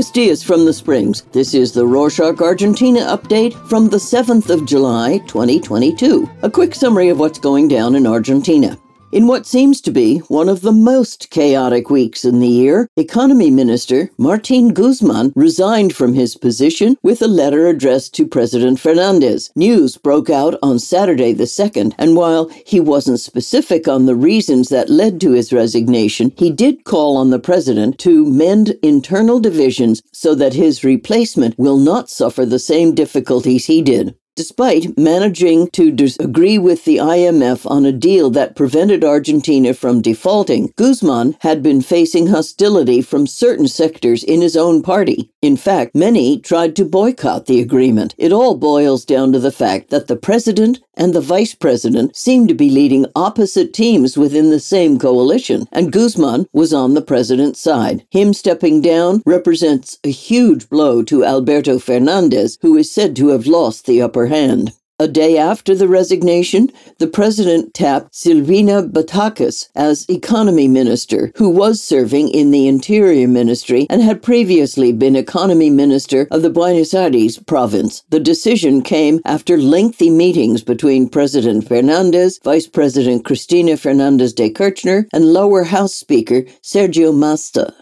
Buenos dias from the Springs. This is the Rorschach Argentina update from the 7th of July, 2022. A quick summary of what's going down in Argentina. In what seems to be one of the most chaotic weeks in the year, Economy Minister Martin Guzman resigned from his position with a letter addressed to President Fernandez. News broke out on Saturday the 2nd, and while he wasn't specific on the reasons that led to his resignation, he did call on the president to mend internal divisions so that his replacement will not suffer the same difficulties he did. Despite managing to disagree with the IMF on a deal that prevented Argentina from defaulting, Guzman had been facing hostility from certain sectors in his own party. In fact, many tried to boycott the agreement. It all boils down to the fact that the president and the vice president seem to be leading opposite teams within the same coalition, and Guzman was on the president's side. Him stepping down represents a huge blow to Alberto Fernandez, who is said to have lost the upper hand. A day after the resignation, the president tapped Silvina Batakis as economy minister, who was serving in the interior ministry and had previously been economy minister of the Buenos Aires province. The decision came after lengthy meetings between President Fernandez, Vice President Cristina Fernandez de Kirchner, and lower house speaker Sergio Massa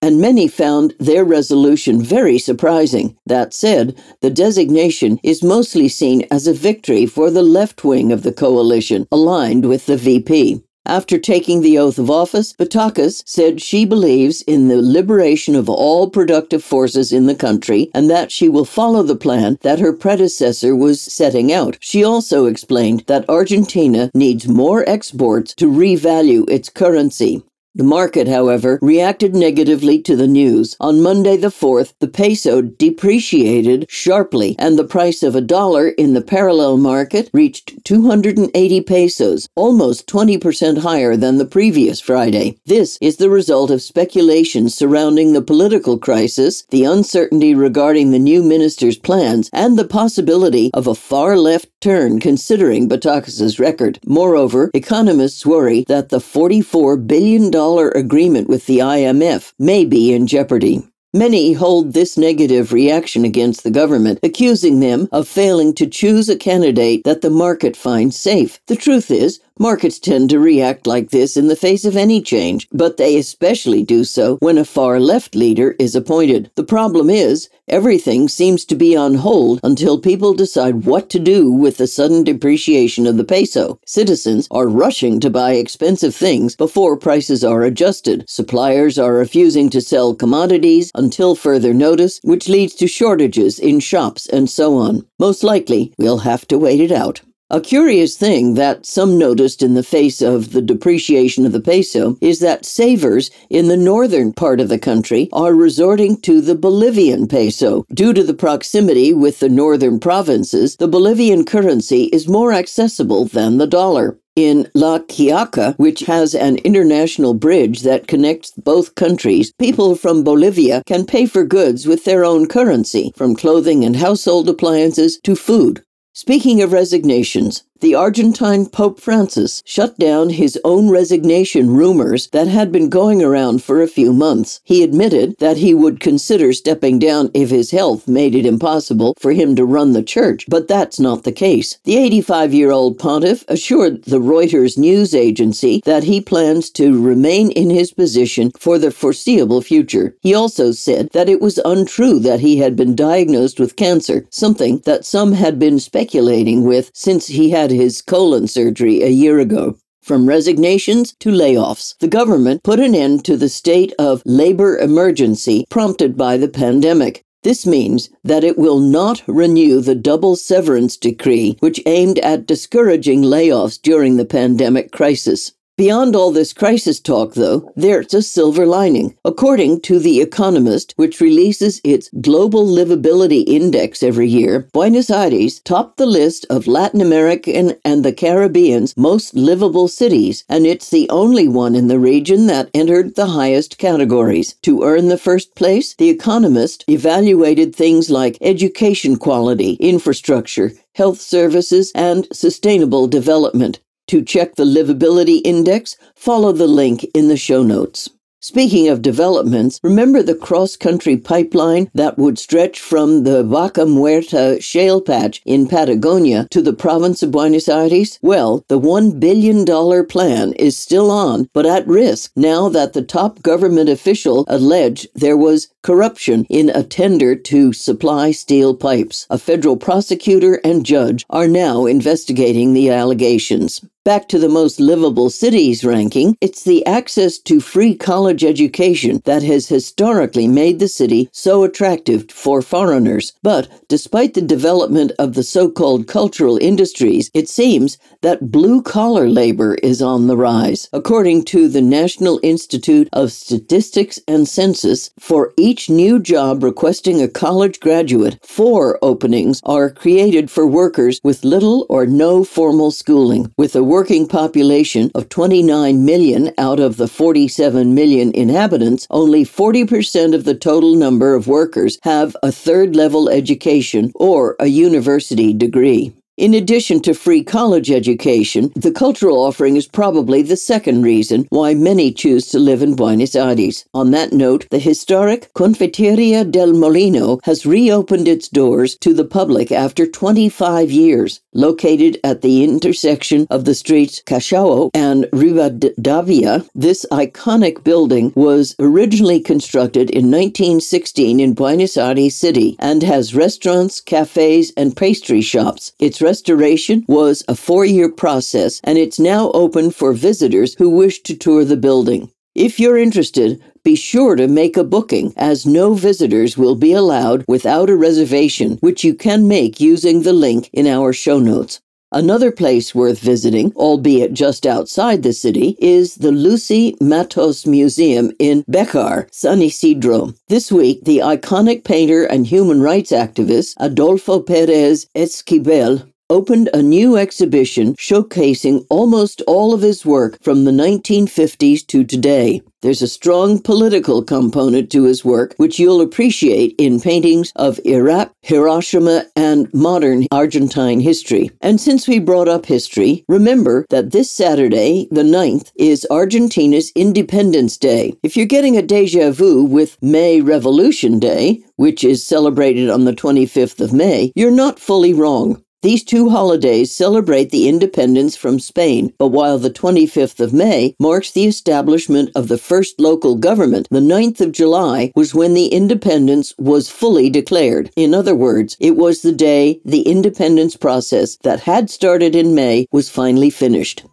and many found their resolution very surprising. That said, the designation is mostly seen as a victory for the left wing of the coalition, aligned with the VP. After taking the oath of office, Batakis said she believes in the liberation of all productive forces in the country and that she will follow the plan that her predecessor was setting out. She also explained that Argentina needs more exports to revalue its currency. The market, however, reacted negatively to the news. On Monday the 4th, the peso depreciated sharply, and the price of a dollar in the parallel market reached 280 pesos, almost 20% higher than the previous Friday. This is the result of speculation surrounding the political crisis, the uncertainty regarding the new minister's plans, and the possibility of a far left turn considering Batakis's record. Moreover, economists worry that the $44 billion agreement with the IMF may be in jeopardy. Many hold this negative reaction against the government, accusing them of failing to choose a candidate that the market finds safe. The truth is, Markets tend to react like this in the face of any change, but they especially do so when a far left leader is appointed. The problem is, everything seems to be on hold until people decide what to do with the sudden depreciation of the peso. Citizens are rushing to buy expensive things before prices are adjusted. Suppliers are refusing to sell commodities until further notice, which leads to shortages in shops and so on. Most likely, we'll have to wait it out. A curious thing that some noticed in the face of the depreciation of the peso is that savers in the northern part of the country are resorting to the Bolivian peso. Due to the proximity with the northern provinces, the Bolivian currency is more accessible than the dollar. In La Quiaca, which has an international bridge that connects both countries, people from Bolivia can pay for goods with their own currency, from clothing and household appliances to food. Speaking of resignations, the Argentine Pope Francis shut down his own resignation rumors that had been going around for a few months. He admitted that he would consider stepping down if his health made it impossible for him to run the church, but that's not the case. The 85 year old pontiff assured the Reuters news agency that he plans to remain in his position for the foreseeable future. He also said that it was untrue that he had been diagnosed with cancer, something that some had been speculating with since he had had his colon surgery a year ago. From resignations to layoffs, the government put an end to the state of labor emergency prompted by the pandemic. This means that it will not renew the double severance decree, which aimed at discouraging layoffs during the pandemic crisis. Beyond all this crisis talk, though, there's a silver lining. According to The Economist, which releases its Global Livability Index every year, Buenos Aires topped the list of Latin American and the Caribbean's most livable cities, and it's the only one in the region that entered the highest categories. To earn the first place, The Economist evaluated things like education quality, infrastructure, health services, and sustainable development. To check the livability index, follow the link in the show notes. Speaking of developments, remember the cross country pipeline that would stretch from the Vaca Muerta shale patch in Patagonia to the province of Buenos Aires? Well, the $1 billion plan is still on, but at risk now that the top government official alleged there was corruption in a tender to supply steel pipes. A federal prosecutor and judge are now investigating the allegations. Back to the most livable cities ranking, it's the access to free college education that has historically made the city so attractive for foreigners. But despite the development of the so called cultural industries, it seems that blue collar labor is on the rise. According to the National Institute of Statistics and Census, for each new job requesting a college graduate, four openings are created for workers with little or no formal schooling. With a working population of 29 million out of the 47 million inhabitants, only 40% of the total number of workers have a third level education or a university degree. In addition to free college education, the cultural offering is probably the second reason why many choose to live in Buenos Aires. On that note, the historic Confiteria del Molino has reopened its doors to the public after 25 years. Located at the intersection of the streets Callao and Rivadavia, this iconic building was originally constructed in 1916 in Buenos Aires City and has restaurants, cafes, and pastry shops. Its restoration was a four year process and it's now open for visitors who wish to tour the building. If you're interested, be sure to make a booking, as no visitors will be allowed without a reservation, which you can make using the link in our show notes. Another place worth visiting, albeit just outside the city, is the Lucy Matos Museum in Beccar, San Isidro. This week, the iconic painter and human rights activist Adolfo Perez Esquivel opened a new exhibition showcasing almost all of his work from the 1950s to today. There's a strong political component to his work, which you'll appreciate in paintings of Iraq, Hiroshima, and modern Argentine history. And since we brought up history, remember that this Saturday, the 9th, is Argentina's Independence Day. If you're getting a deja vu with May Revolution Day, which is celebrated on the 25th of May, you're not fully wrong. These two holidays celebrate the independence from Spain, but while the 25th of May marks the establishment of the first local government, the 9th of July was when the independence was fully declared. In other words, it was the day the independence process that had started in May was finally finished.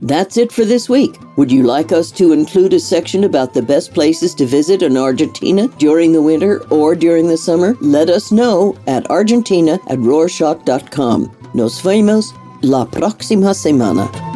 That's it for this week. Would you like us to include a section about the best places to visit in Argentina during the winter or during the summer? Let us know at argentina at rorschach.com. Nos vemos la próxima semana.